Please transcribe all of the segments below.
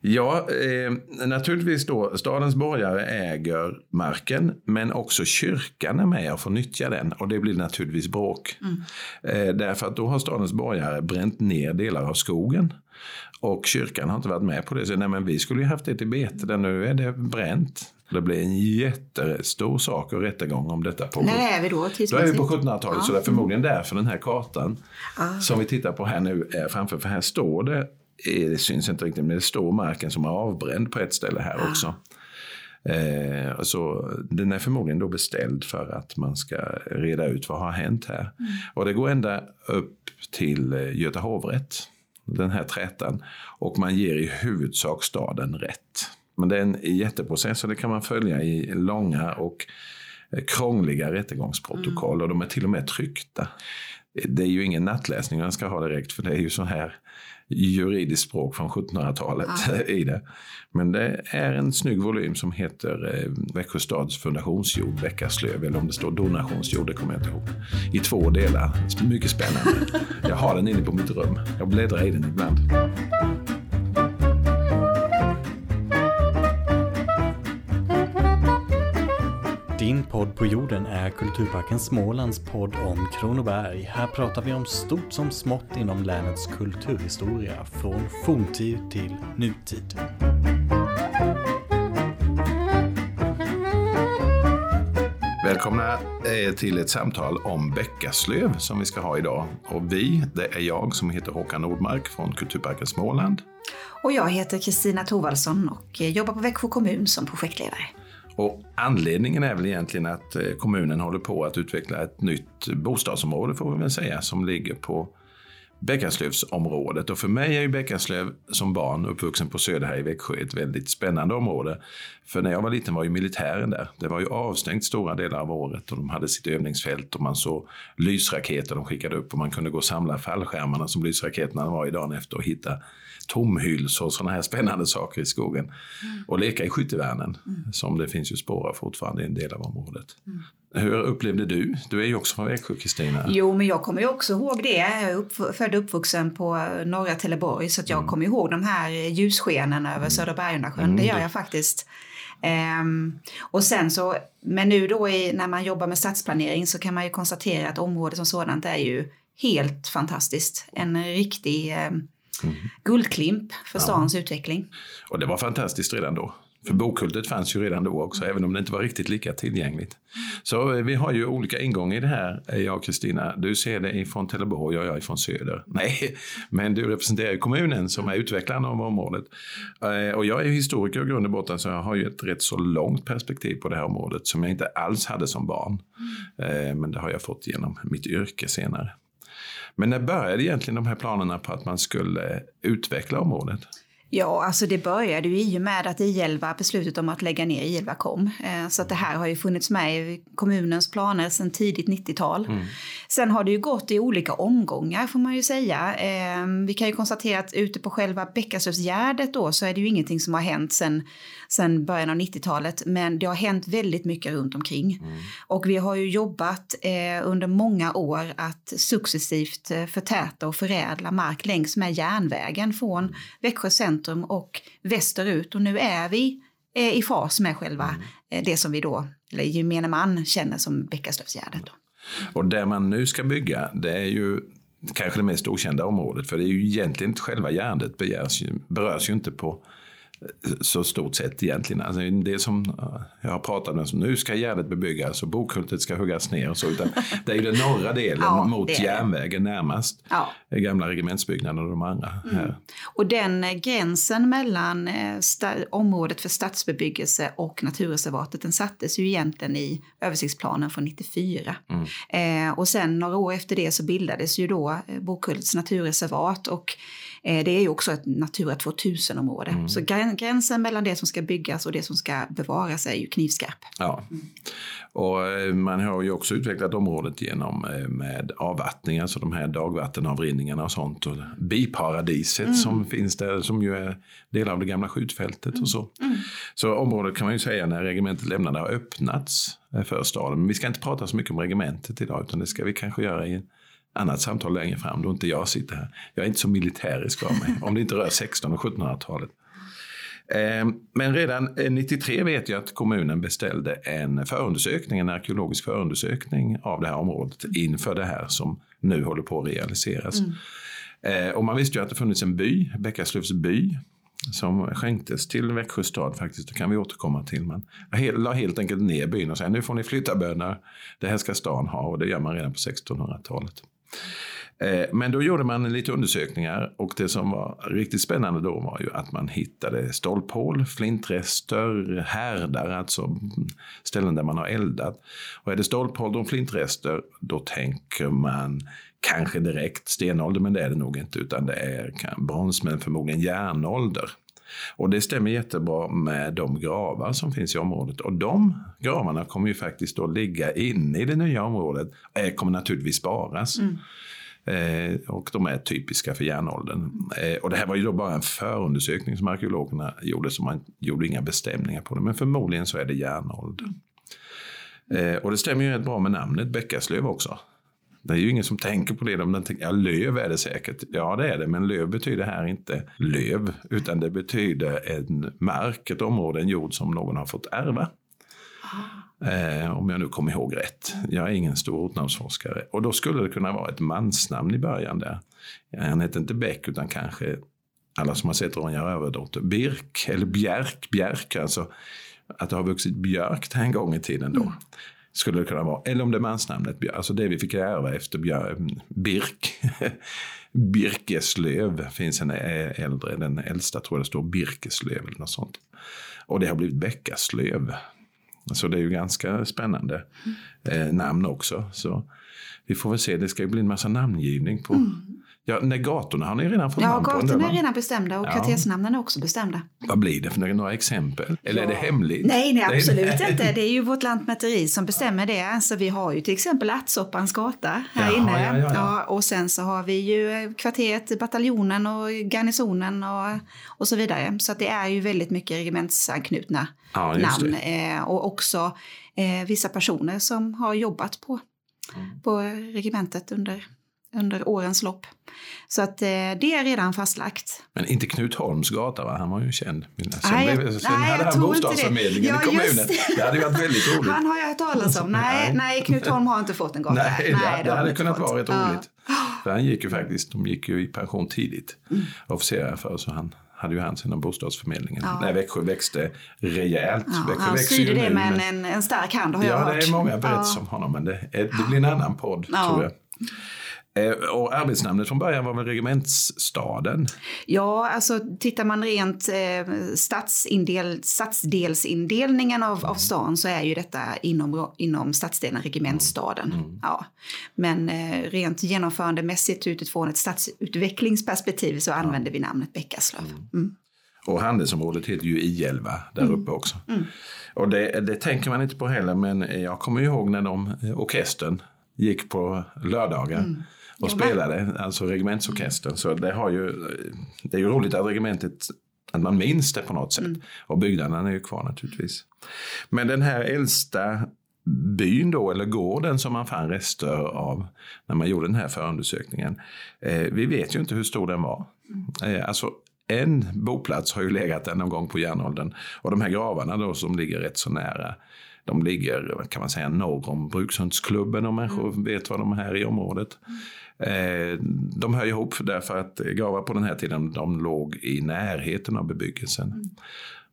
Ja, eh, naturligtvis då. Stadens borgare äger marken, men också kyrkan är med och får nyttja den. Och det blir naturligtvis bråk. Mm. Eh, därför att då har stadens borgare bränt ner delar av skogen. Och kyrkan har inte varit med på det. Så nej, men vi skulle ju haft det till bete, där nu är det bränt. Det blir en jättestor sak och rättegång om detta. På, När är vi då? Då är vi på 1700-talet, ja. så det är förmodligen därför den här kartan ah. som vi tittar på här nu är framför. För här står det det syns inte riktigt, men det står marken som är avbränd på ett ställe här ah. också. Eh, så den är förmodligen då beställd för att man ska reda ut vad har hänt här. Mm. Och det går ända upp till eh, Göta hovrätt, den här trätan. Och man ger i huvudsak staden rätt. Men det är en jätteprocess och det kan man följa i långa och eh, krångliga rättegångsprotokoll mm. och de är till och med tryckta. Det är ju ingen nattläsning man ska ha direkt för det är ju så här juridiskt språk från 1700-talet ja. i det. Men det är en snygg volym som heter eh, Växjö stads fundationsjord, Bäckaslöv, eller om det står donationsjord, det kommer jag inte ihåg. I två delar. Mycket spännande. Jag har den inne på mitt rum. Jag bläddrar i den ibland. På jorden är Kulturparken Smålands podd om Kronoberg. Här pratar vi om stort som smått inom länets kulturhistoria, från forntid till nutid. Välkomna eh, till ett samtal om Bäckaslöv som vi ska ha idag. Och vi, det är jag som heter Håkan Nordmark från Kulturparken Småland. Och jag heter Kristina Thorvaldsson och jobbar på Växjö kommun som projektledare. Och anledningen är väl egentligen att eh, kommunen håller på att utveckla ett nytt bostadsområde får vi väl säga, som ligger på Bäckaslövsområdet. Och för mig är ju Bäckaslöv som barn uppvuxen på Söder här i Växjö ett väldigt spännande område. För när jag var liten var ju militären där. Det var ju avstängt stora delar av året och de hade sitt övningsfält och man såg lysraketer de skickade upp och man kunde gå och samla fallskärmarna som lysraketerna var i dagen efter och hitta tomhylsor och sådana här spännande saker i skogen. Mm. Och leka i skyttevärnen, mm. som det finns ju spår av fortfarande i en del av området. Mm. Hur upplevde du? Du är ju också från Växjö, Kristina. Jo, men jag kommer ju också ihåg det. Jag är upp, född och uppvuxen på norra Trelleborg, så jag mm. kommer ihåg de här ljusskenen över mm. Södra Bergundasjön. Mm. Det gör jag faktiskt. Um, och sen så, men nu då i, när man jobbar med stadsplanering så kan man ju konstatera att området som sådant är ju helt fantastiskt. En riktig um, Mm. Guldklimp för stans ja. utveckling. Och det var fantastiskt redan då. För bokhultet fanns ju redan då också, även om det inte var riktigt lika tillgängligt. Så eh, vi har ju olika ingångar i det här, eh, jag och Kristina. Du ser det ifrån Trelleborg och jag ifrån Söder. Nej, men du representerar ju kommunen som är utvecklaren av området. Eh, och jag är historiker i grund och botten, så jag har ju ett rätt så långt perspektiv på det här området som jag inte alls hade som barn. Men det har jag fått genom mitt yrke senare. Men när började egentligen de här planerna på att man skulle utveckla området? Ja, alltså det började ju i och med att I11, beslutet om att lägga ner I11 kom. Eh, så att det här har ju funnits med i kommunens planer sedan tidigt 90-tal. Mm. Sen har det ju gått i olika omgångar får man ju säga. Eh, vi kan ju konstatera att ute på själva Bäckasövsgärdet då så är det ju ingenting som har hänt sedan sedan början av 90-talet, men det har hänt väldigt mycket runt omkring. Mm. Och vi har ju jobbat eh, under många år att successivt förtäta och förädla mark längs med järnvägen från mm. Växjö centrum och västerut. Och nu är vi eh, i fas med själva mm. eh, det som vi då, eller gemene man, känner som Bäckaslövsgärdet. Och det man nu ska bygga, det är ju kanske det mest okända området, för det är ju egentligen inte själva berörs ju, berörs ju inte på så stort sett egentligen. Alltså det som eh, jag har pratat med, som nu ska Gärdet bebyggas och Bokhultet ska huggas ner och så. Utan det är ju den norra delen ja, mot järnvägen närmast. Ja. Gamla regementsbyggnaden och de andra mm. här. Och den eh, gränsen mellan eh, området för stadsbebyggelse och naturreservatet den sattes ju egentligen i översiktsplanen från 94. Mm. Eh, och sen några år efter det så bildades ju då eh, Bokhultets naturreservat och Eh, det är ju också ett Natura 2000-område. Mm. Så gränsen mellan det som ska byggas och det som ska bevaras är ju knivskarp. Ja. Mm. Och eh, man har ju också utvecklat området genom eh, med avvattning, alltså de här dagvattenavrinningarna och sånt. Och biparadiset mm. som finns där, som ju är delar av det gamla skjutfältet och så. Mm. Så området kan man ju säga när regementet lämnade har öppnats för staden. Men vi ska inte prata så mycket om regementet idag, utan det ska vi kanske göra i annat samtal längre fram då inte jag sitter här. Jag är inte så militärisk av mig, om det inte rör 16 och 1700-talet. Eh, men redan 93 vet jag att kommunen beställde en förundersökning, en arkeologisk förundersökning av det här området inför det här som nu håller på att realiseras. Mm. Och man visste ju att det funnits en by, Bäckaslövs by, som skänktes till Växjö stad faktiskt. Det kan vi återkomma till. Man la helt enkelt ner byn och sa nu får ni flytta bönder. Det här ska stan ha och det gör man redan på 1600-talet. Eh, men då gjorde man lite undersökningar och det som var riktigt spännande då var ju att man hittade stolphål, flintrester, härdar, alltså ställen där man har eldat. Och är det stolphål och flintrester, då tänker man kanske direkt stenålder, men det är det nog inte, utan det är brons, men förmodligen järnålder. Och det stämmer jättebra med de gravar som finns i området. Och de gravarna kommer ju faktiskt att ligga inne i det nya området. och kommer naturligtvis sparas. Mm. Eh, och de är typiska för järnåldern. Eh, och det här var ju då bara en förundersökning som arkeologerna gjorde, så man gjorde inga bestämningar på det. Men förmodligen så är det järnålder. Eh, och det stämmer ju rätt bra med namnet Bäckaslöv också. Det är ju ingen som tänker på det. De tänker, ja, löv är det säkert. Ja, det är det. Men löv betyder här inte löv, utan det betyder en mark, ett område, en jord som någon har fått ärva. Eh, om jag nu kommer ihåg rätt. Jag är ingen stor ortnamnsforskare. Och då skulle det kunna vara ett mansnamn i början där. Han heter inte Bäck utan kanske alla som har sett Ronja Rövardotter. Birk eller Bjärk. Bjärk alltså. Att det har vuxit björk en gång i tiden då. Mm. Skulle det kunna vara. Eller om det är mansnamnet. Alltså det vi fick ärva efter Birk. Birkeslöv finns en äldre, den äldsta tror jag det står Birkeslöv eller något sånt. Och det har blivit Bäckaslöv. Så det är ju ganska spännande eh, namn också. Så vi får väl se, det ska ju bli en massa namngivning på mm. Ja, nej, gatorna har ni redan fått ja, namn på. Ja, gatorna är redan bestämda och ja. kvartersnamnen är också bestämda. Vad blir det för några exempel? Eller ja. är det hemligt? Nej, nej absolut nej. inte. Det är ju vårt lantmäteri som bestämmer det. Så vi har ju till exempel Ärtsoppans gata här Jaha, inne. Ja, ja, och sen så har vi ju kvarteret, bataljonen och garnisonen och, och så vidare. Så det är ju väldigt mycket regementsanknutna namn. Eh, och också eh, vissa personer som har jobbat på, mm. på regementet under under årens lopp. Så att eh, det är redan fastlagt. Men inte Knut Holms gata, va? han var ju känd. Sen, nej, blev, sen nej, hade han bostadsförmedlingen ja, i kommunen. Det. det. hade varit väldigt roligt. Han har jag hört talas om. Nej, nej, Knut Holm har inte fått en gata. Nej, nej det, det hade kunnat vara rätt roligt. För han gick ju faktiskt, de gick ju i pension tidigt, mm. officerare för, så han hade ju han inom bostadsförmedlingen. Ja. När Växjö växte rejält. Ja, Växjö han styrde det med en, en stark hand har ja, jag hört. Ja, det är många berättelser ja. om honom men det, det blir en annan podd tror jag. Eh, och arbetsnamnet från början var väl regementsstaden? Ja, alltså tittar man rent eh, stadsindel, stadsdelsindelningen av, av stan så är ju detta inom, inom stadsdelen regementsstaden. Mm. mm. Ja. Men eh, rent genomförandemässigt utifrån ett stadsutvecklingsperspektiv så använder vi namnet Bäckaslöv. Mm. mm. Och handelsområdet heter ju I11 där mm. uppe också. Mm. Och det, det, tänker man inte på heller men jag kommer ihåg när de, eh, orkestern gick på lördagar. Mm och spelade, alltså regementsorkestern. Så det, har ju, det är ju roligt att regementet att man minns det på något sätt. Mm. Och byggnaderna är ju kvar naturligtvis. Men den här äldsta byn då, eller gården som man fann rester av när man gjorde den här förundersökningen. Eh, vi vet ju inte hur stor den var. Mm. Eh, alltså en boplats har ju legat där någon gång på järnåldern. Och de här gravarna då som ligger rätt så nära de ligger kan man säga norr om Brukshundsklubben om människor mm. vet vad de är i området. Eh, de hör ihop därför att gravar på den här tiden de låg i närheten av bebyggelsen. Mm.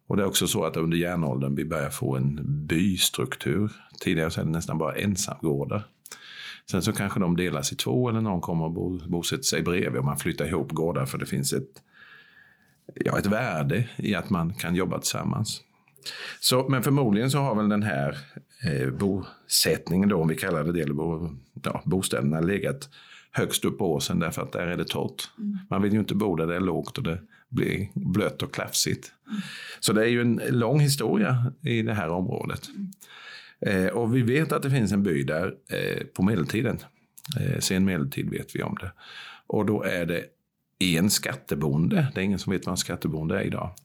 Och det är också så att under järnåldern vi börjar få en bystruktur. Tidigare så är det nästan bara ensamgårdar. Sen så kanske de delas i två eller någon kommer och bosätter sig bredvid och man flyttar ihop gårdar för det finns ett, ja, ett värde i att man kan jobba tillsammans. Så, men förmodligen så har väl den här eh, bosättningen då, om vi kallar det det, eller bo, ja, bostäderna legat högst upp på åsen därför att där är det torrt. Mm. Man vill ju inte bo där det är lågt och det blir blött och klafsigt. Mm. Så det är ju en lång historia i det här området. Mm. Eh, och vi vet att det finns en by där eh, på medeltiden. Eh, sen medeltid vet vi om det. Och då är det en skattebonde. Det är ingen som vet vad en skattebonde är idag.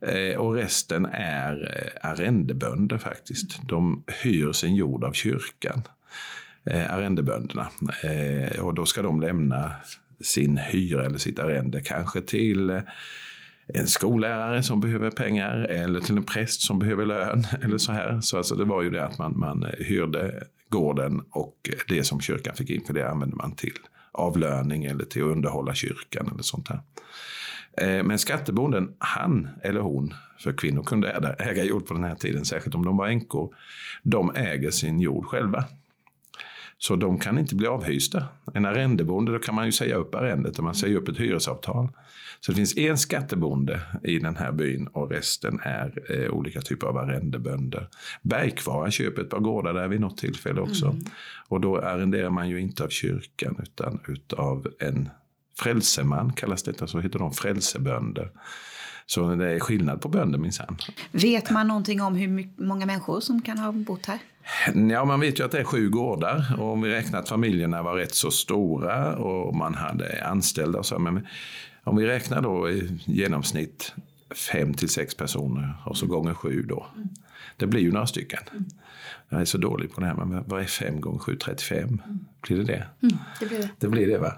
Eh, och resten är eh, arrendebönder faktiskt. De hyr sin jord av kyrkan, eh, arrendebönderna. Eh, och då ska de lämna sin hyra eller sitt arrende kanske till eh, en skollärare som behöver pengar eller till en präst som behöver lön. eller Så här. Så alltså det var ju det att man, man eh, hyrde gården och det som kyrkan fick in för det använde man till avlöning eller till att underhålla kyrkan eller sånt här. Men skattebonden, han eller hon, för kvinnor kunde äga jord på den här tiden, särskilt om de var änkor, de äger sin jord själva. Så de kan inte bli avhysta. En arrendebonde, då kan man ju säga upp arrendet och man säger upp ett hyresavtal. Så det finns en skattebonde i den här byn och resten är eh, olika typer av arrendebönder. Bergkvara köper ett par gårdar där vid något tillfälle också. Mm. Och då arrenderar man ju inte av kyrkan utan utav en frälseman kallas detta, så heter de frälsebönder. Så det är skillnad på bönder minsann. Vet man någonting om hur många människor som kan ha bott här? Ja, man vet ju att det är sju gårdar och om vi räknar att familjerna var rätt så stora och man hade anställda och så. Men om vi räknar då i genomsnitt fem till sex personer och så gånger sju då. Det blir ju några stycken. Jag är så dålig på det här, men vad är 5 gånger 7? 35? Blir det det? Mm, det blir det. Det blir det va?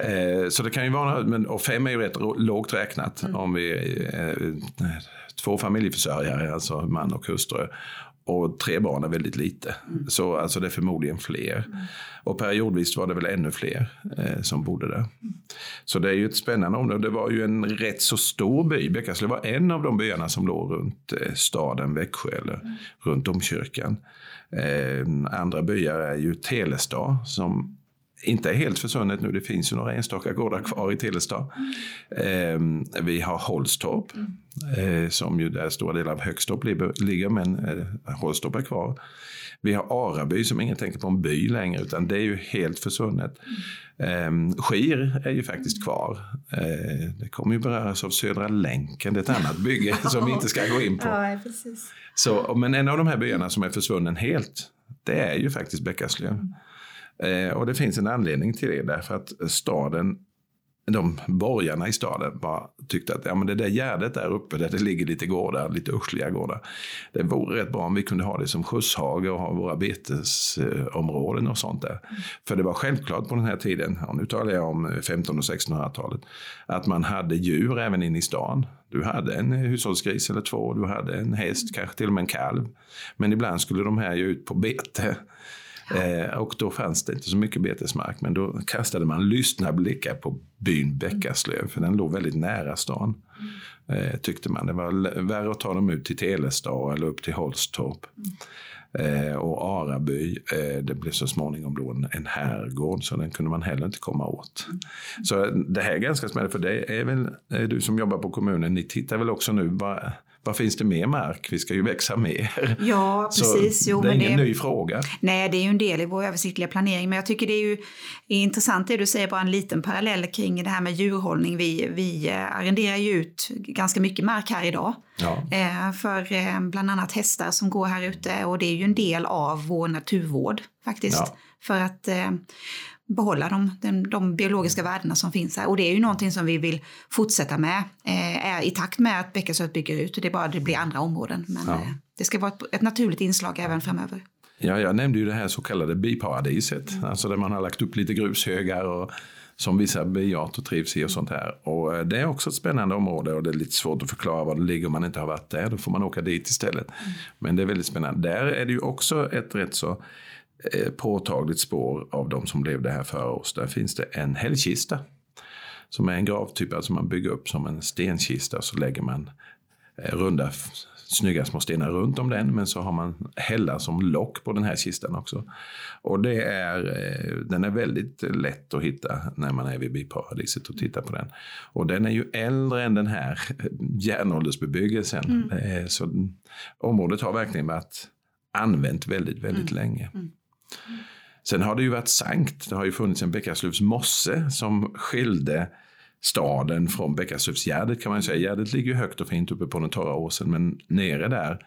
Mm. så det kan ju vara, men, och 5 är ju rätt lågt räknat mm. om vi eh, två familjeförsörjare, alltså man och hustru. Och tre barn är väldigt lite. Mm. Så alltså det är förmodligen fler. Mm. Och periodvis var det väl ännu fler eh, som bodde där. Mm. Så det är ju ett spännande område. Det var ju en rätt så stor by. Bäckaslöv var en av de byarna som låg runt eh, staden Växjö eller mm. runt domkyrkan. Eh, andra byar är ju Telestad som inte är helt försvunnet nu. Det finns ju några enstaka gårdar kvar i Telestad. Eh, vi har Holstorp eh, som ju där stora delar av Högstorp ligger, men eh, Holstorp är kvar. Vi har Araby som ingen tänker på en by längre utan det är ju helt försvunnet. Eh, Skir är ju faktiskt kvar. Eh, det kommer ju beröras av Södra länken, det är ett annat bygge som vi inte ska gå in på. Ja. Så, men en av de här byarna som är försvunnen helt, det är ju faktiskt Bäckaslöv. Eh, och det finns en anledning till det därför att staden de borgarna i staden bara tyckte att ja, men det där gärdet där uppe där det ligger lite gårdar, lite ursliga gårdar. Det vore rätt bra om vi kunde ha det som skjutshage och ha våra betesområden och sånt där. Mm. För det var självklart på den här tiden, och nu talar jag om 1500 och 1600-talet, att man hade djur även inne i stan. Du hade en hushållsgris eller två, du hade en häst, kanske till och med en kalv. Men ibland skulle de här ju ut på bete. Eh, och då fanns det inte så mycket betesmark, men då kastade man lystna blickar på byn Bäckaslöv, för den låg väldigt nära stan. Eh, tyckte man. Det var värre att ta dem ut till Telestad eller upp till Holstorp. Eh, och Araby, eh, det blev så småningom då en, en herrgård så den kunde man heller inte komma åt. Så det här är ganska spännande för det är väl du som jobbar på kommunen, ni tittar väl också nu, vad, vad finns det mer mark? Vi ska ju växa mer. Ja, precis. Jo, det är ingen det, ny fråga. Nej, det är ju en del i vår översiktliga planering. Men jag tycker det är ju intressant det du säger, bara en liten parallell kring det här med djurhållning. Vi, vi eh, arrenderar ju ut ganska mycket mark här idag. Ja. Eh, för eh, bland annat hästar som går här ute och det är ju en del av vår naturvård faktiskt. Ja. För att behålla de, de, de, biologiska värdena som finns här. Och det är ju någonting som vi vill fortsätta med eh, i takt med att Bäckasöt bygger ut. Det är bara det blir andra områden. Men ja. eh, det ska vara ett, ett, naturligt inslag även framöver. Ja, jag nämnde ju det här så kallade biparadiset, mm. alltså där man har lagt upp lite grushögar och som vissa biarter trivs i och sånt här. Och eh, det är också ett spännande område och det är lite svårt att förklara var det ligger om man inte har varit där. Då får man åka dit istället. Mm. Men det är väldigt spännande. Där är det ju också ett rätt så påtagligt spår av de som levde här före oss. Där finns det en hällkista som är en gravtyp, alltså man bygger upp som en stenkista så lägger man eh, runda snygga små stenar runt om den men så har man hällar som lock på den här kistan också. Och det är, eh, den är väldigt lätt att hitta när man är vid biparadiset och tittar på den. Och den är ju äldre än den här järnåldersbebyggelsen. Mm. Så området har verkligen varit använt väldigt, väldigt mm. länge. Mm. Sen har det ju varit sankt. Det har ju funnits en Bäckaslövs mosse som skilde staden från Bäckaslövsgärdet kan man säga. Gärdet ligger ju högt och fint uppe på den torra åsen men nere där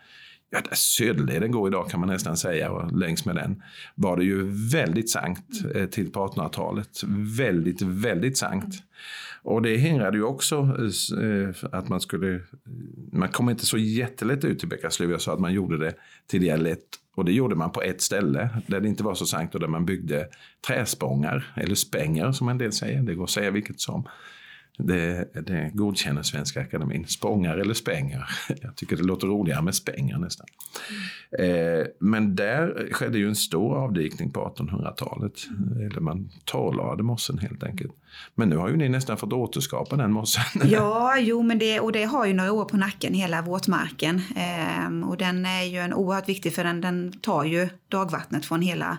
ja, där Söderleden går idag kan man nästan säga och längs med den var det ju väldigt sankt eh, till på 1800-talet. Väldigt, väldigt sankt. Och det hindrade ju också eh, eh, att man skulle, man kom inte så jättelätt ut till Bäckaslöv. Jag sa att man gjorde det till dialekt och det gjorde man på ett ställe där det inte var så sankt och där man byggde träspångar, eller spänger som en del säger. Det går att säga vilket som. Det, det godkänner Svenska Akademin. Spångar eller spänger. Jag tycker det låter roligare med spängar nästan. Eh, men där skedde ju en stor avdikning på 1800-talet. Eller man torrlade mossen helt enkelt. Men nu har ju ni nästan fått återskapa den mossen. Ja, jo, men det, och det har ju några år på nacken, hela våtmarken. Eh, och den är ju en oerhört viktig för den, den tar ju dagvattnet från hela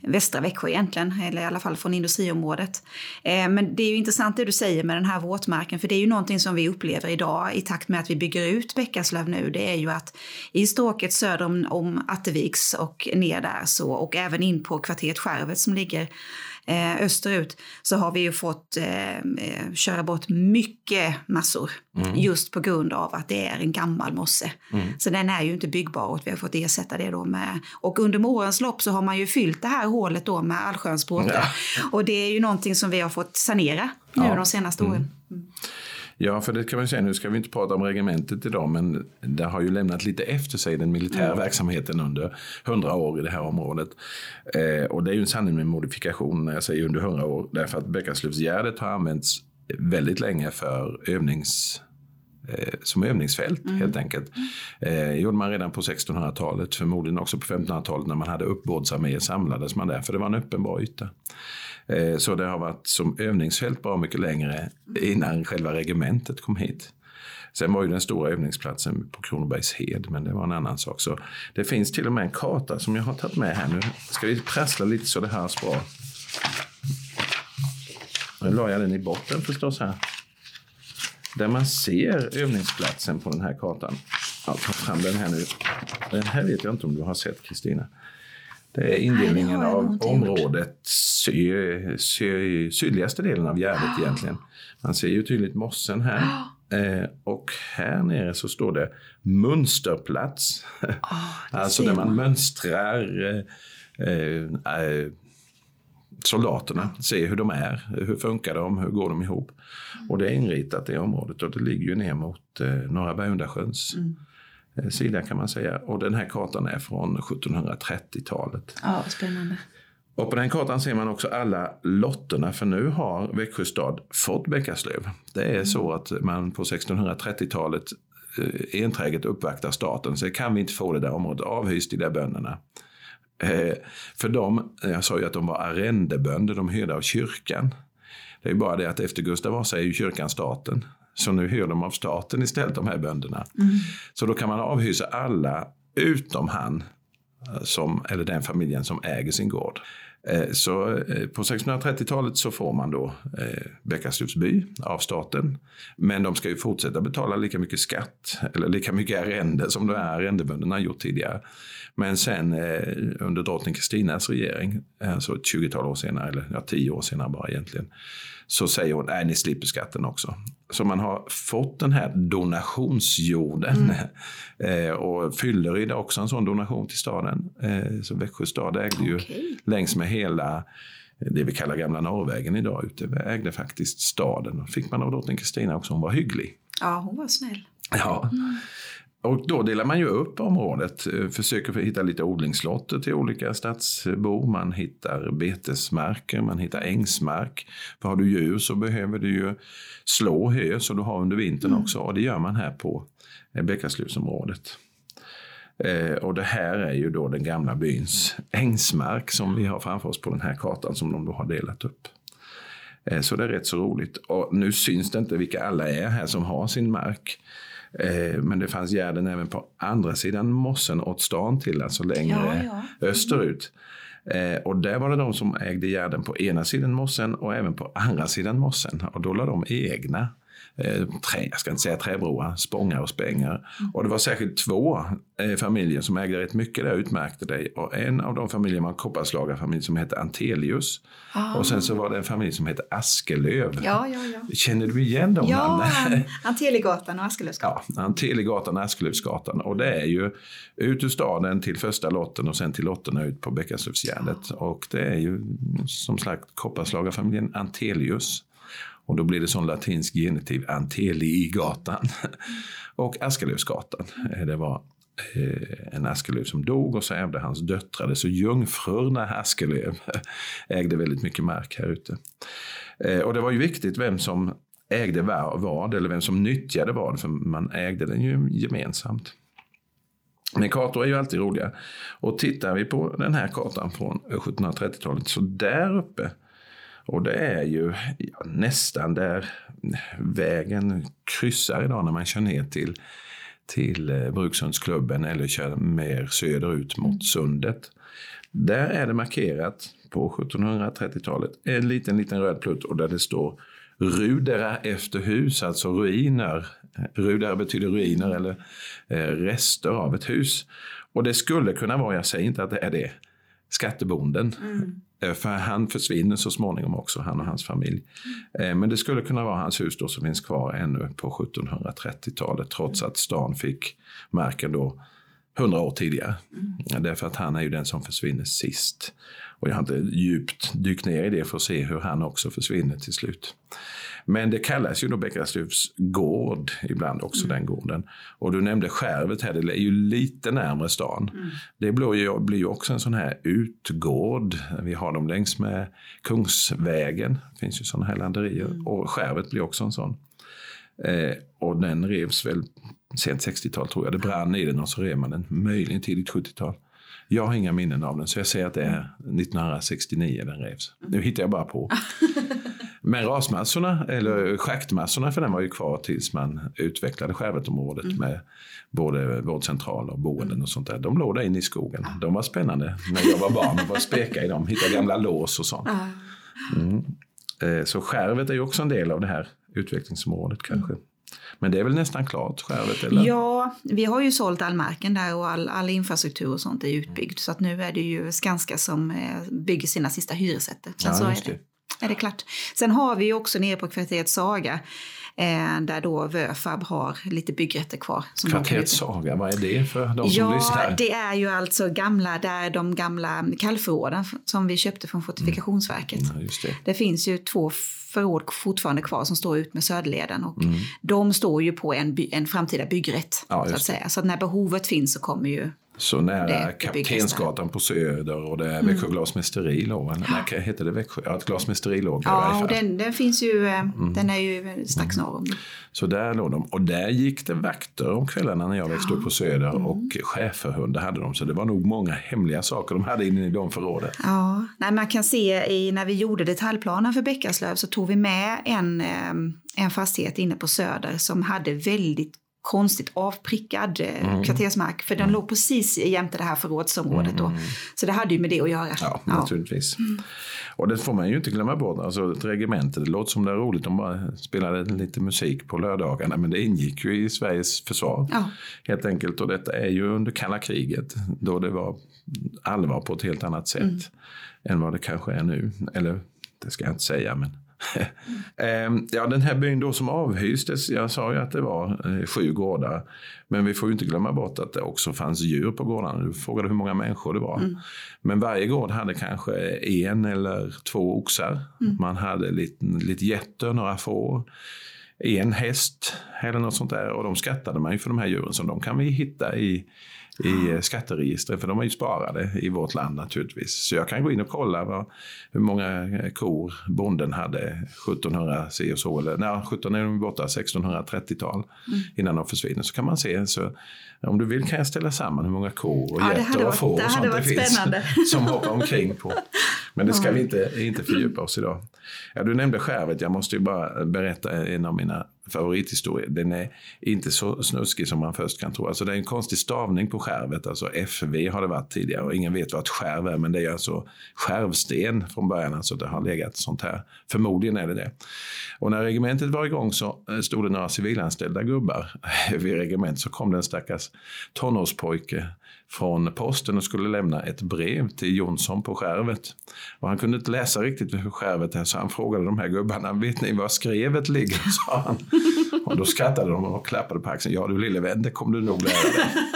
västra Växjö egentligen, eller i alla fall från industriområdet. Eh, men det är ju intressant det du säger med den här våtmarken, för det är ju någonting som vi upplever idag i takt med att vi bygger ut Bäckaslöv nu. Det är ju att i stråket söder om, om Atteviks och ner där så, och även in på kvarteret Skärvet som ligger eh, österut så har vi ju fått eh, eh, köra bort mycket massor mm. just på grund av att det är en gammal mosse. Mm. Så den är ju inte byggbar och vi har fått ersätta det då med och under årens lopp så har man ju fyllt det här hålet då med allsköns båtar. Ja. Och det är ju någonting som vi har fått sanera nu ja. de senaste mm. åren. Mm. Ja, för det kan man säga, nu ska vi inte prata om regementet idag, men det har ju lämnat lite efter sig den militära mm. verksamheten under hundra år i det här området. Eh, och det är ju en sanning med modifikation när jag säger under hundra år, därför att Bäckaslövsgärdet har använts väldigt länge för övnings eh, som övningsfält mm. helt enkelt. Eh, gjorde man redan på 1600-talet, förmodligen också på 1500-talet när man hade uppbådsarméer samlades man där för det var en öppen bra yta. Eh, så det har varit som övningsfält bra mycket längre innan själva regementet kom hit. Sen var ju den stora övningsplatsen på Kronobergshed, men det var en annan sak. Så det finns till och med en karta som jag har tagit med här nu. Ska vi prassla lite så det hörs bra? Nu la jag den i botten förstås här. Där man ser övningsplatsen på den här kartan. Jag tar fram den här nu. Den här vet jag inte om du har sett Kristina. Det är indelningen Nej, av området sy, sy, sydligaste delen av Gärdet oh. egentligen. Man ser ju tydligt mossen här. Oh. Eh, och här nere så står det mönsterplats. Oh, alltså där man mönstrar eh, eh, soldaterna, ser hur de är, hur funkar de, hur går de ihop. Mm. Och det är inritat i området och det ligger ju ner mot eh, Norra Bergundasjöns mm. Eh, sida kan man säga. Och den här kartan är från 1730-talet. Ja, spännande. Och på den kartan ser man också alla lotterna för nu har Växjö stad fått Bäckaslöv. Det är mm. så att man på 1630-talet eh, enträget uppvaktar staten. Så kan vi inte få det där området avhyst, de där bönderna. Eh, för dem, jag sa ju att de var arrendebönder, de hyrde av kyrkan. Det är bara det att efter Gustav Vasa är ju kyrkan staten. Så nu hyr de av staten istället, de här bönderna. Mm. Så då kan man avhysa alla utom han, eh, som, eller den familjen som äger sin gård. Eh, så eh, på 1630-talet så får man då Bäckaslövs by av staten. Men de ska ju fortsätta betala lika mycket skatt, eller lika mycket arrende som de här arrendebönderna gjort tidigare. Men sen under drottning Kristinas regering, alltså ett 20-tal år senare, eller ja, 10 år senare bara egentligen, så säger hon, nej ni slipper skatten också. Så man har fått den här donationsjorden. Mm. Eh, och Fylleryd är också en sån donation till staden. Eh, så Växjö stad ägde okay. ju längs med hela det vi kallar gamla Norrvägen idag ute, ägde faktiskt staden. Fick man av drottning Kristina också, hon var hygglig. Ja, hon var snäll. Ja. Mm. Och då delar man ju upp området, eh, försöker hitta lite odlingslotter till olika stadsbor. Man hittar betesmarker, man hittar ängsmark. För har du djur så behöver du ju slå hö så du har under vintern mm. också. Och det gör man här på eh, Bäckaslusområdet. Eh, och det här är ju då den gamla byns ängsmark som vi har framför oss på den här kartan som de då har delat upp. Eh, så det är rätt så roligt. Och nu syns det inte vilka alla är här som har sin mark. Eh, men det fanns gärden även på andra sidan mossen åt stan till, alltså längre ja, ja. österut. Eh, och där var det de som ägde gärden på ena sidan mossen och även på andra sidan mossen. Och då la de egna trä, jag ska inte säga träbroar, spångar och spängar. Och det var särskilt två eh, familjer som ägde rätt mycket där utmärkte dig. Och en av de familjerna var en kopparslagarfamilj som hette Antelius. Ah. Och sen så var det en familj som hette Askelöv. Ja, ja, ja. Känner du igen de ja, namnen? Anteligatan och Askelövsgatan. Ja, Anteligatan och Askelövsgatan. Och det är ju ut ur staden till första lotten och sen till lotterna ut på Bäckaslövsgärdet. Och det är ju som sagt kopparslagarfamiljen Antelius. Och då blir det sån latinsk genitiv, Anteligatan. och Askelövsgatan. Eh, det var eh, en Askelöv som dog och så ärvde hans döttrar det. Så jungfrurna Askelöv ägde väldigt mycket mark här ute. Eh, och det var ju viktigt vem som ägde vad eller vem som nyttjade vad, för man ägde den ju gemensamt. Men kartor är ju alltid roliga. Och tittar vi på den här kartan från 1730-talet, så där uppe, och det är ju ja, nästan där vägen kryssar idag när man kör ner till, till eh, Brukssundsklubben eller kör mer söderut mot sundet. Där är det markerat på 1730-talet en liten, liten röd plutt och där det står Rudera efter hus, alltså ruiner. Rudera betyder ruiner eller eh, rester av ett hus. Och det skulle kunna vara, jag säger inte att det är det, skattebonden. Mm. Eh, för han försvinner så småningom också, han och hans familj. Mm. Men det skulle kunna vara hans hus då som finns kvar ännu på 1730-talet trots att stan fick marken då 100 år tidigare. Mm. Därför att han är ju den som försvinner sist. Och jag har inte djupt dykt ner i det för att se hur han också försvinner till slut. Men det kallas ju då Bäckaslövs gård ibland också, mm. den gården. Och du nämnde Skärvet här, det är ju lite närmare stan. Mm. Det blir ju, blir ju också en sån här utgård. Vi har dem längs med Kungsvägen, det finns ju sådana här landerier. Mm. Och Skärvet blir också en sån. Eh, och den revs väl sent 60-tal tror jag. Det brann i den och så rev man den, möjligen tidigt 70-tal. Jag har inga minnen av den så jag säger att det är 1969 den revs. Nu hittar jag bara på. Men rasmassorna, eller schaktmassorna för den var ju kvar tills man utvecklade Skärvetområdet mm. med både vårdcentraler och boenden och sånt där. De låg där inne i skogen. De var spännande när jag var barn och var speka i dem, hitta gamla lås och sånt. Mm. Eh, så Skärvet är ju också en del av det här utvecklingsområdet kanske. Mm. Men det är väl nästan klart, Skärvet? Eller? Ja, vi har ju sålt all marken där och all, all infrastruktur och sånt är utbyggd. Så att nu är det ju Skanska som eh, bygger sina sista hyresrätter. Ja, så är det, är det klart. Sen har vi ju också nere på kvarteret Saga Eh, där då Vöfab har lite byggrätter kvar. Kvarteret Saga, vad är det för de som ja, lyssnar? Det är ju alltså gamla, där de gamla kallförråden som vi köpte från Fortifikationsverket. Mm. Ja, det. det. finns ju två förråd fortfarande kvar som står ut med Söderleden och mm. de står ju på en, en framtida byggrätt. Ja, så att säga. Så att när behovet finns så kommer ju så nära Kaptensgatan på Söder och det är mm. Växjö glasmästeri låg. Ja. heter det Växjö? Ja, ett glasmästeri låg Ja, och den, den, finns ju, eh, mm. den är ju strax mm. norr om. Så där låg de. Och där gick det vakter om kvällarna när jag växte ja. upp på Söder mm. och schäferhundar hade de. Så det var nog många hemliga saker de hade inne i de förråden. Ja, Nej, man kan se i, när vi gjorde detaljplanen för Bäckaslöv så tog vi med en, eh, en fastighet inne på Söder som hade väldigt konstigt avprickad eh, mm. kvartersmark. För den mm. låg precis jämte det här förrådsområdet. Då. Mm. Så det hade ju med det att göra. Ja, ja. naturligtvis. Mm. Och det får man ju inte glömma bort. Alltså ett regemente, det låter som det är roligt. De bara spelade lite musik på lördagarna. Men det ingick ju i Sveriges försvar. Ja. Helt enkelt. Och detta är ju under kalla kriget. Då det var allvar på ett helt annat sätt. Mm. Än vad det kanske är nu. Eller det ska jag inte säga. men. ja, den här byn då som avhystes, jag sa ju att det var eh, sju gårdar. Men vi får ju inte glömma bort att det också fanns djur på gårdarna. Du frågade hur många människor det var. Mm. Men varje gård hade kanske en eller två oxar. Mm. Man hade lite, lite getter, några får. En häst eller något sånt där. Och de skattade man ju för de här djuren. Så de kan vi hitta i i eh, skatteregistret, för de är ju sparade i vårt land naturligtvis. Så jag kan gå in och kolla vad, hur många eh, kor bonden hade 1700 se och så, eller nej, 17 är de borta, 1630-tal mm. innan de försvinner. Så kan man se, så, om du vill kan jag ställa samman hur många kor och ja, getter och får och sånt det finns som hoppar omkring på. Men det ska vi inte, inte fördjupa oss idag. Ja, du nämnde skärvet, jag måste ju bara berätta en av mina favorithistoria. Den är inte så snuskig som man först kan tro. Alltså det är en konstig stavning på skärvet. Alltså FV har det varit tidigare och ingen vet vad ett skärv är. Men det är alltså skärvsten från början. Alltså det har legat sånt här. Förmodligen är det det. Och när regementet var igång så eh, stod det några civilanställda gubbar vid regementet. Så kom det en stackars tonårspojke från posten och skulle lämna ett brev till Jonsson på skärvet. Och han kunde inte läsa riktigt hur skärvet är så han frågade de här gubbarna, vet ni var skrevet ligger? sa han. Och då skrattade de och klappade på axeln. Ja du lille vän, det kommer du nog lära dig.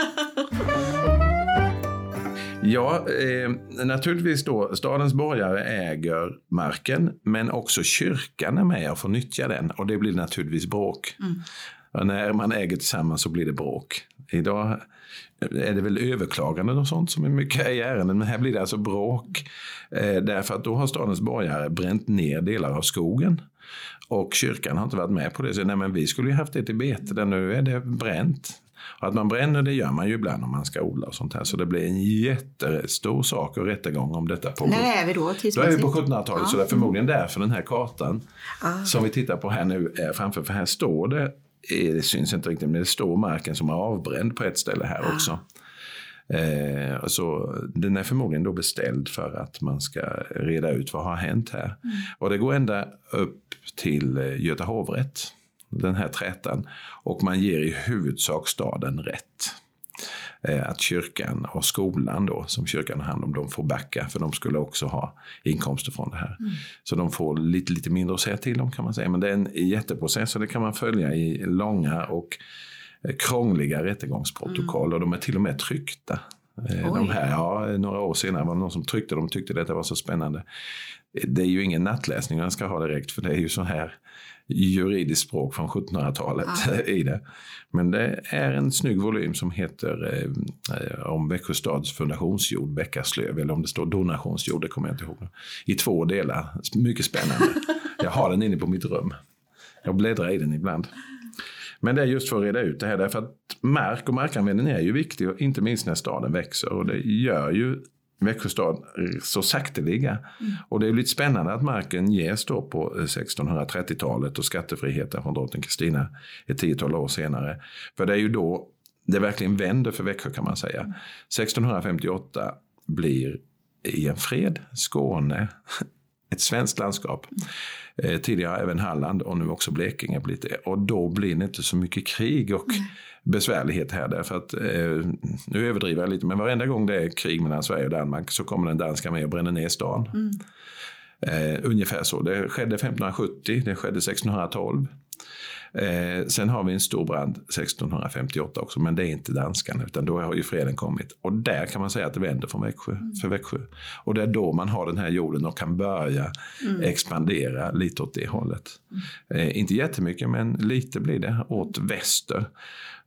Ja, eh, naturligtvis då, stadens borgare äger marken, men också kyrkan är med och får nyttja den och det blir naturligtvis bråk. Mm. när man äger tillsammans så blir det bråk. Idag är det väl överklaganden och sånt som är mycket i ärenden, men här blir det alltså bråk. Eh, därför att då har stadens borgare bränt ner delar av skogen. Och kyrkan har inte varit med på det. Så nej, men vi skulle ju haft det till bete, där nu är det bränt. Och att man bränner det gör man ju ibland om man ska odla och sånt här. Så det blir en jättestor sak och rättegång om detta pågår. När är vi då Då är vi på 1700-talet, ja. så det är förmodligen därför den här kartan ah. som vi tittar på här nu är framför. För här står det det syns inte riktigt, men det står marken som är avbränd på ett ställe här ah. också. Eh, så den är förmodligen då beställd för att man ska reda ut vad har hänt här. Mm. Och det går ända upp till eh, Göta hovrätt, den här trätan. Och man ger i huvudsak staden rätt. Eh, att kyrkan och skolan då, som kyrkan har hand om, de får backa för de skulle också ha inkomster från det här. Mm. Så de får lite, lite mindre att säga till om kan man säga. Men det är en jätteprocess och det kan man följa i långa och krångliga rättegångsprotokoll mm. och de är till och med tryckta. Eh, de här, ja, några år senare var det någon som tryckte dem och tyckte detta var så spännande. Det är ju ingen nattläsning man ska ha direkt för det är ju så här juridiskt språk från 1700-talet ja. i det. Men det är en snygg volym som heter eh, om Växjö stads fundationsjord, Bäckaslöv, eller om det står donationsjord, det kommer jag inte ihåg. I två delar, mycket spännande. jag har den inne på mitt rum. Jag bläddrar i den ibland. Men det är just för att reda ut det här, därför att mark och markanvändning är ju viktig, inte minst när staden växer. Och det gör ju Växjö stad så sakteliga. Mm. Och det är lite spännande att marken ges då på 1630-talet och skattefriheten från drottning Kristina ett tiotal år senare. För det är ju då det verkligen vänder för Växjö kan man säga. Mm. 1658 blir i en fred Skåne ett svenskt landskap. Eh, tidigare även Halland och nu också Blekinge. Blivit det. Och då blir det inte så mycket krig och mm besvärlighet här. Därför att, eh, nu överdriver jag lite, men varenda gång det är krig mellan Sverige och Danmark så kommer den danska med och bränner ner stan. Mm. Eh, ungefär så. Det skedde 1570, det skedde 1612. Eh, sen har vi en stor brand 1658 också, men det är inte danskarna utan då har ju freden kommit. Och där kan man säga att det vänder från Växjö, mm. för Växjö. Och det är då man har den här jorden och kan börja mm. expandera lite åt det hållet. Mm. Eh, inte jättemycket, men lite blir det åt väster.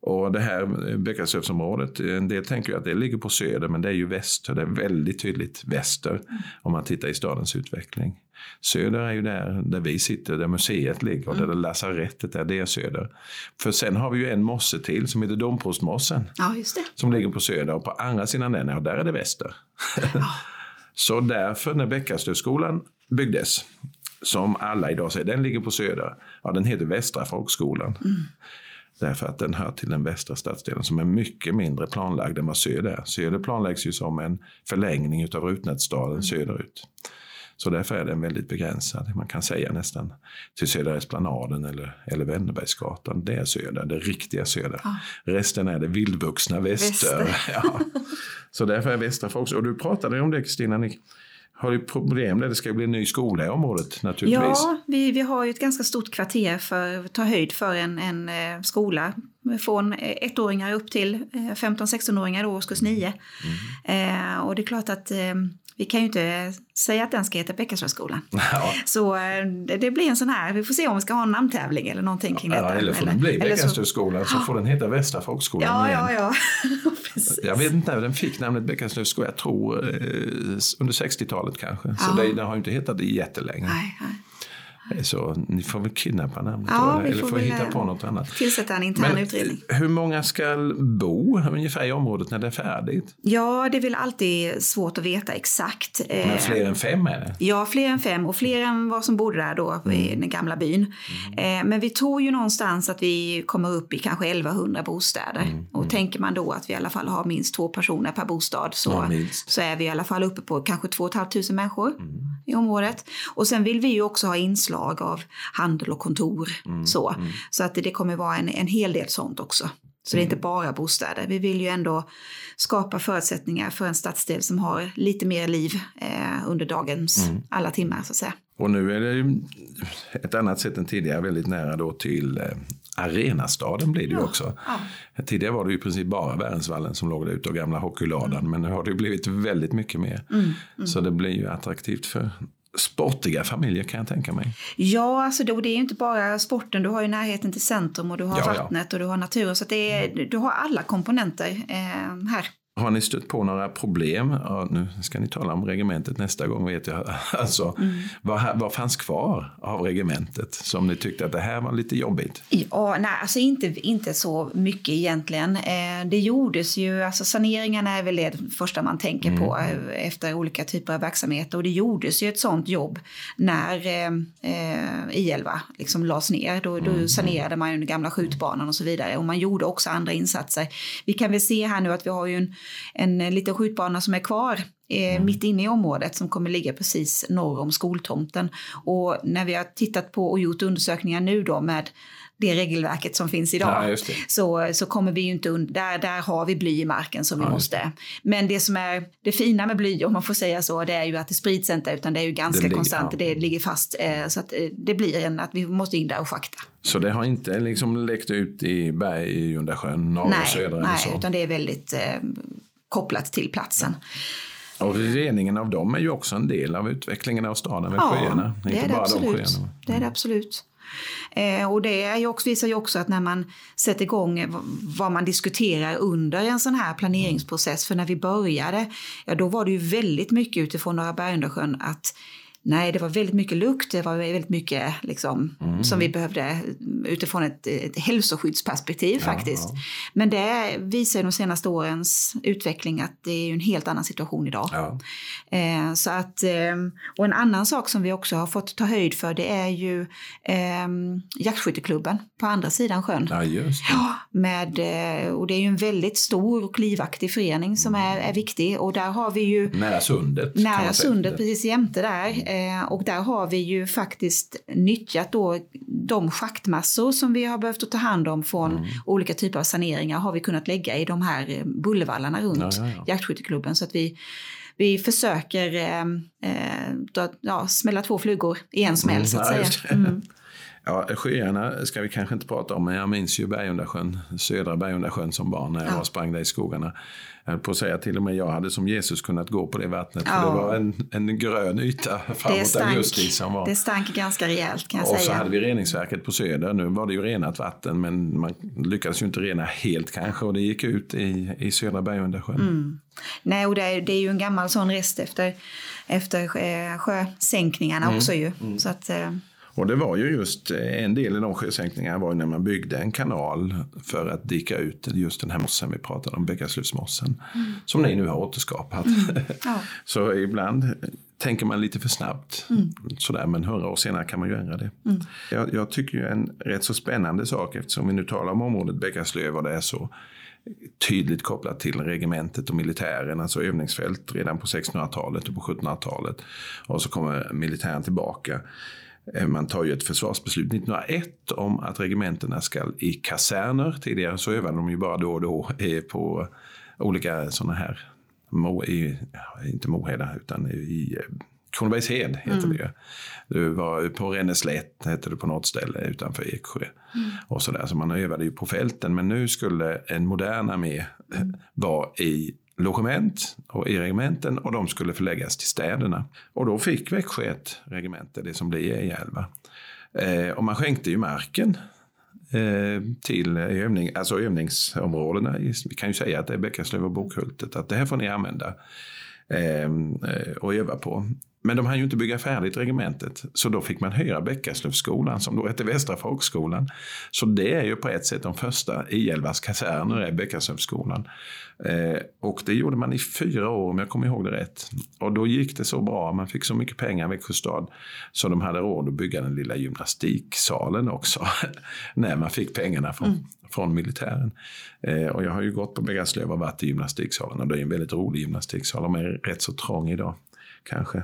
Och det här Bäckasövsområdet, en del tänker att det ligger på söder men det är ju väster. Det är väldigt tydligt väster mm. om man tittar i stadens utveckling. Söder är ju där, där vi sitter, där museet ligger och mm. där lasarettet är, det är söder. För sen har vi ju en mosse till som heter Domprostmossen. Ja. Som ligger på söder och på andra sidan den, ja, där är det väster. Ja. Så därför när Bäckastöskolan byggdes, som alla idag säger, den ligger på söder. Ja, den heter Västra folkskolan. Mm. Därför att den hör till den västra stadsdelen som är mycket mindre planlagd än vad Söder är. Söder planläggs ju som en förlängning av Rutnätsstaden mm. söderut. Så därför är den väldigt begränsad. Man kan säga nästan till Södra Esplanaden eller, eller Wennerbergsgatan. Det är söder, det riktiga söder. Ah. Resten är det vildvuxna väster. väster. Ja. Så därför är västra folk. Och du pratade om det Kristina, har du problem där det ska bli en ny skola i området naturligtvis? Ja, vi, vi har ju ett ganska stort kvarter för att ta höjd för en, en eh, skola från ettåringar upp till 15-16-åringar, eh, årskurs 9. Mm. Eh, och det är klart att eh, vi kan ju inte säga att den ska heta Bäckasjöskolan. Ja. Så eh, det blir en sån här, vi får se om vi ska ha en namntävling eller någonting kring ja, detta. Eller får den bli Bäckasjöskolan så, så får den heta Västra folkskolan ja, igen. Ja, ja. jag vet inte när den fick namnet Bäckasjöskolan, jag tror eh, under 60-talet kanske. Så det, den har ju inte hetat det jättelänge. Nej, nej. Så ni får väl kidnappa namnet ja, eller, får, får hitta på något annat. Tillsätta en intern Men, utredning. Hur många ska bo ungefär i området när det är färdigt? Ja, det är väl alltid svårt att veta exakt. Men fler än fem är det? Ja, fler än fem och fler än vad som bodde där då mm. i den gamla byn. Mm. Men vi tror ju någonstans att vi kommer upp i kanske 1100 bostäder. Mm. Och mm. tänker man då att vi i alla fall har minst två personer per bostad så, ja, så är vi i alla fall uppe på kanske 2 500 människor mm. I området. Och sen vill vi ju också ha inslag av handel och kontor. Mm, så mm. så att det, kommer vara en, en hel del sånt också. Så det är inte mm. bara bostäder. Vi vill ju ändå skapa förutsättningar för en stadsdel som har lite mer liv eh, under dagens mm. alla timmar så att säga. Och nu är det ett annat sätt än tidigare väldigt nära då till eh, arenastaden blir det ju också. Ja. Tidigare var det ju i princip bara Värensvallen som låg där ute och gamla hockeyladan mm. men nu har det ju blivit väldigt mycket mer. Mm. Så det blir ju attraktivt för sportiga familjer kan jag tänka mig. Ja, alltså det, och det är ju inte bara sporten. Du har ju närheten till centrum och du har ja, vattnet ja. och du har naturen. Så det är, du har alla komponenter eh, här. Har ni stött på några problem? Ja, nu ska ni tala om regementet nästa gång vet jag. Alltså, mm. vad, vad fanns kvar av regementet som ni tyckte att det här var lite jobbigt? Ja, nej, alltså inte, inte så mycket egentligen. Eh, det gjordes ju, alltså saneringarna är väl det första man tänker mm. på eh, efter olika typer av verksamheter och det gjordes ju ett sånt jobb när eh, eh I11 liksom lades ner. Då, då mm. sanerade man ju den gamla skjutbanan och så vidare och man gjorde också andra insatser. Vi kan väl se här nu att vi har ju en en liten skjutbana som är kvar eh, mm. mitt inne i området som kommer ligga precis norr om skoltomten. Och när vi har tittat på och gjort undersökningar nu då med det regelverket som finns idag. Ja, så, så kommer vi ju inte undan, där, där har vi bly i marken som vi ja, måste. Men det som är det fina med bly, om man får säga så, det är ju att det sprids inte utan det är ju ganska det ligger, konstant, ja. det ligger fast. Eh, så att eh, det blir en att vi måste in där och schakta. Så det har inte liksom läckt ut i berg i Undersjön, norr och södra? Nej, så. utan det är väldigt eh, kopplat till platsen. Och reningen av dem är ju också en del av utvecklingen av staden med ja, sjöarna. Det är det, absolut. De det är det absolut. Eh, och det är ju också, visar ju också att när man sätter igång eh, vad man diskuterar under en sån här planeringsprocess, för när vi började, ja då var det ju väldigt mycket utifrån Norra Bergundasjön att Nej, det var väldigt mycket lukt, det var väldigt mycket liksom, mm. som vi behövde utifrån ett, ett hälsoskyddsperspektiv ja, faktiskt. Ja. Men det visar ju de senaste årens utveckling att det är en helt annan situation idag. Ja. Eh, så att, eh, och en annan sak som vi också har fått ta höjd för det är ju eh, jaktskytteklubben på andra sidan sjön. Ja, just det. Med, eh, och det är ju en väldigt stor och livaktig förening som är, är viktig och där har vi ju... Nära sundet. Nära sundet, precis jämte där. Eh, och där har vi ju faktiskt nyttjat då de schaktmassor som vi har behövt ta hand om från mm. olika typer av saneringar har vi kunnat lägga i de här eh, bullervallarna runt ja, ja, ja. jaktskytteklubben. Så att vi, vi försöker eh, eh, då, ja, smälla två flugor i en smäll mm, så att säga. Mm. Ja, sjöarna ska vi kanske inte prata om, men jag minns ju Bergundasjön, södra Bergundasjön som barn när jag ja. sprang där i skogarna. Jag höll på att säga till och med jag hade som Jesus kunnat gå på det vattnet. Ja. För det var en, en grön yta framåt augusti som var. Det stank ganska rejält kan jag och säga. Och så hade vi reningsverket på Söder. Nu var det ju renat vatten men man lyckades ju inte rena helt kanske och det gick ut i, i södra Bergundasjön. Mm. Nej, och det är, det är ju en gammal sån rest efter, efter eh, sjösänkningarna mm. också ju. Mm. Så att, eh, och det var ju just eh, en del i de sjösänkningarna var när man byggde en kanal för att dika ut just den här mossen vi pratade om, Bäckasluvsmossen, mm. som ni nu har återskapat. Mm. Ja. Så ibland tänker man lite för snabbt. Mm. Sådär, men hundra år senare kan man ju ändra det. Mm. Jag, jag, tycker ju en rätt så spännande sak eftersom vi nu talar om området Bäckaslöv och det är så tydligt kopplat till regementet och militären, alltså övningsfält redan på 1600-talet och på 1700-talet. Och så kommer militären tillbaka. Eh, man tar ju ett försvarsbeslut 1901 om att regementena ska i kaserner. Tidigare så övade de ju bara då och då eh, på olika sådana här, i, inte Moheda utan i eh, Kronobergshed heter mm. det ju. Det var på Ränneslätt hette det på något ställe utanför Eksjö. Mm. Och så, där. så man övade ju på fälten men nu skulle en modern armé mm. vara i logement och i regementen och de skulle förläggas till städerna. Och då fick Växjö ett regemente, det som blir E11. Eh, och man skänkte ju marken eh, till övning, alltså övningsområdena. Vi kan ju säga att det är Bäckaslöv och Bokhultet, att det här får ni använda eh, och öva på. Men de hann ju inte bygga färdigt regementet, så då fick man hyra Bäckaslövsskolan som då hette Västra folkskolan. Så det är ju på ett sätt de första I11s kaserner, är Bäckaslövsskolan. Eh, och det gjorde man i fyra år om jag kommer ihåg det rätt. Och då gick det så bra, man fick så mycket pengar i Växjö stad, så de hade råd att bygga den lilla gymnastiksalen också, när man fick pengarna från, mm. från militären. Eh, och jag har ju gått på Bäckaslöv och varit i gymnastiksalen och det är en väldigt rolig gymnastiksal, de är rätt så trång idag kanske.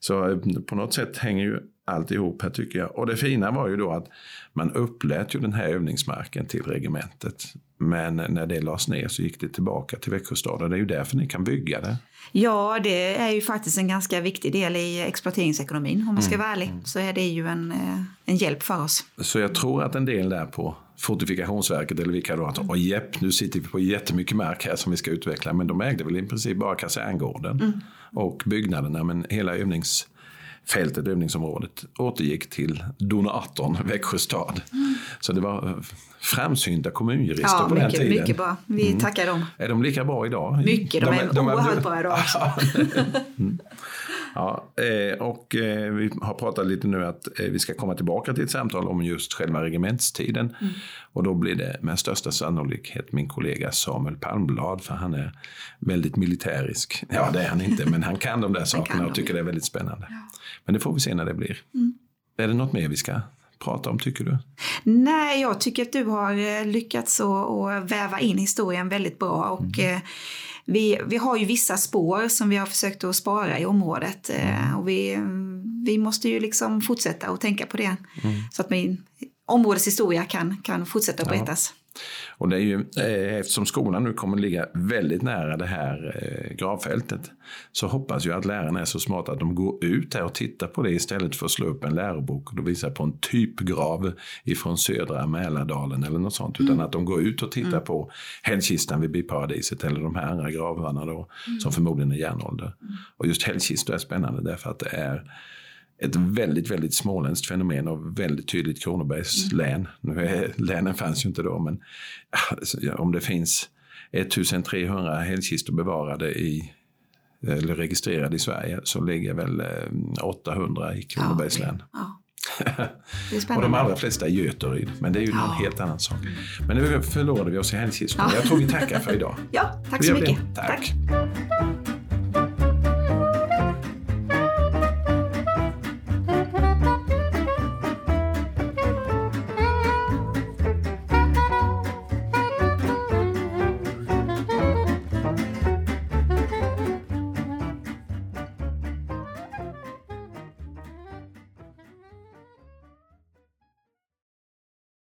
Så eh, på något sätt hänger ju allt ihop här tycker jag. Och det fina var ju då att man upplät ju den här övningsmarken till regementet. Men när det lades ner så gick det tillbaka till Växjö stad och det är ju därför ni kan bygga det. Ja, det är ju faktiskt en ganska viktig del i exploateringsekonomin om man ska mm. vara ärlig. Så är det ju en, eh, en hjälp för oss. Så jag tror att en del där på Fortifikationsverket eller vilka då, att mm. jepp, nu sitter vi på jättemycket mark här som vi ska utveckla. Men de ägde väl i princip bara kaserngården mm. Och byggnaderna, men hela övnings fältet, övningsområdet, återgick till donatorn Växjö stad. Mm. Så det var eh, framsynta kommunjurister ja, på mycket, den tiden. Mycket bra. Vi mm. tackar dem. Är de lika bra idag? Mycket, de, de är, de oerhört bra idag också. mm. Ja, eh, och eh, vi har pratat lite nu att vi ska komma tillbaka till ett samtal om just själva regementstiden. Mm. Och då blir det med största sannolikhet min kollega Samuel Palmblad, för han är väldigt militärisk. Ja, det är han inte, men han kan de där sakerna och tycker det är väldigt spännande. Ja. Men det får vi se när det blir. Mm. Är det något mer vi ska prata om tycker du? Nej, jag tycker att du har eh, lyckats att väva in historien väldigt bra. Och, mm. Vi, vi har ju vissa spår som vi har försökt att spara i området. Eh. Och vi, vi måste ju liksom fortsätta att tänka på det. Mm. Så att min områdets historia kan, kan fortsätta att berättas. Ja. Och det är ju, eh, eftersom skolan nu kommer ligga väldigt nära det här eh, gravfältet så hoppas jag att lärarna är så smarta att de går ut där och tittar på det istället för att slå upp en lärobok och visa på en typgrav ifrån södra Mälardalen eller något sånt. Mm. Utan att de går ut och tittar mm. på hällkistan vid biparadiset eller de här andra gravarna då, mm. som förmodligen är järnålder. Mm. Och just hällkistor är spännande därför att det är ett väldigt, väldigt småländskt fenomen och väldigt tydligt Kronobergs mm. län. Nu är, länen fanns ju inte då, men alltså, om det finns 1300 hällkistor bevarade i eller registrerade i Sverige så ligger väl 800 eh, i Kronobergs län. Ja, och de allra flesta i Göteryd, men det är ju ja. någon helt annan sak. Men nu förlorade vi oss i hällkistorna. Ja. Jag tror vi tackar för idag. Ja, tack så mycket. Tack. tack.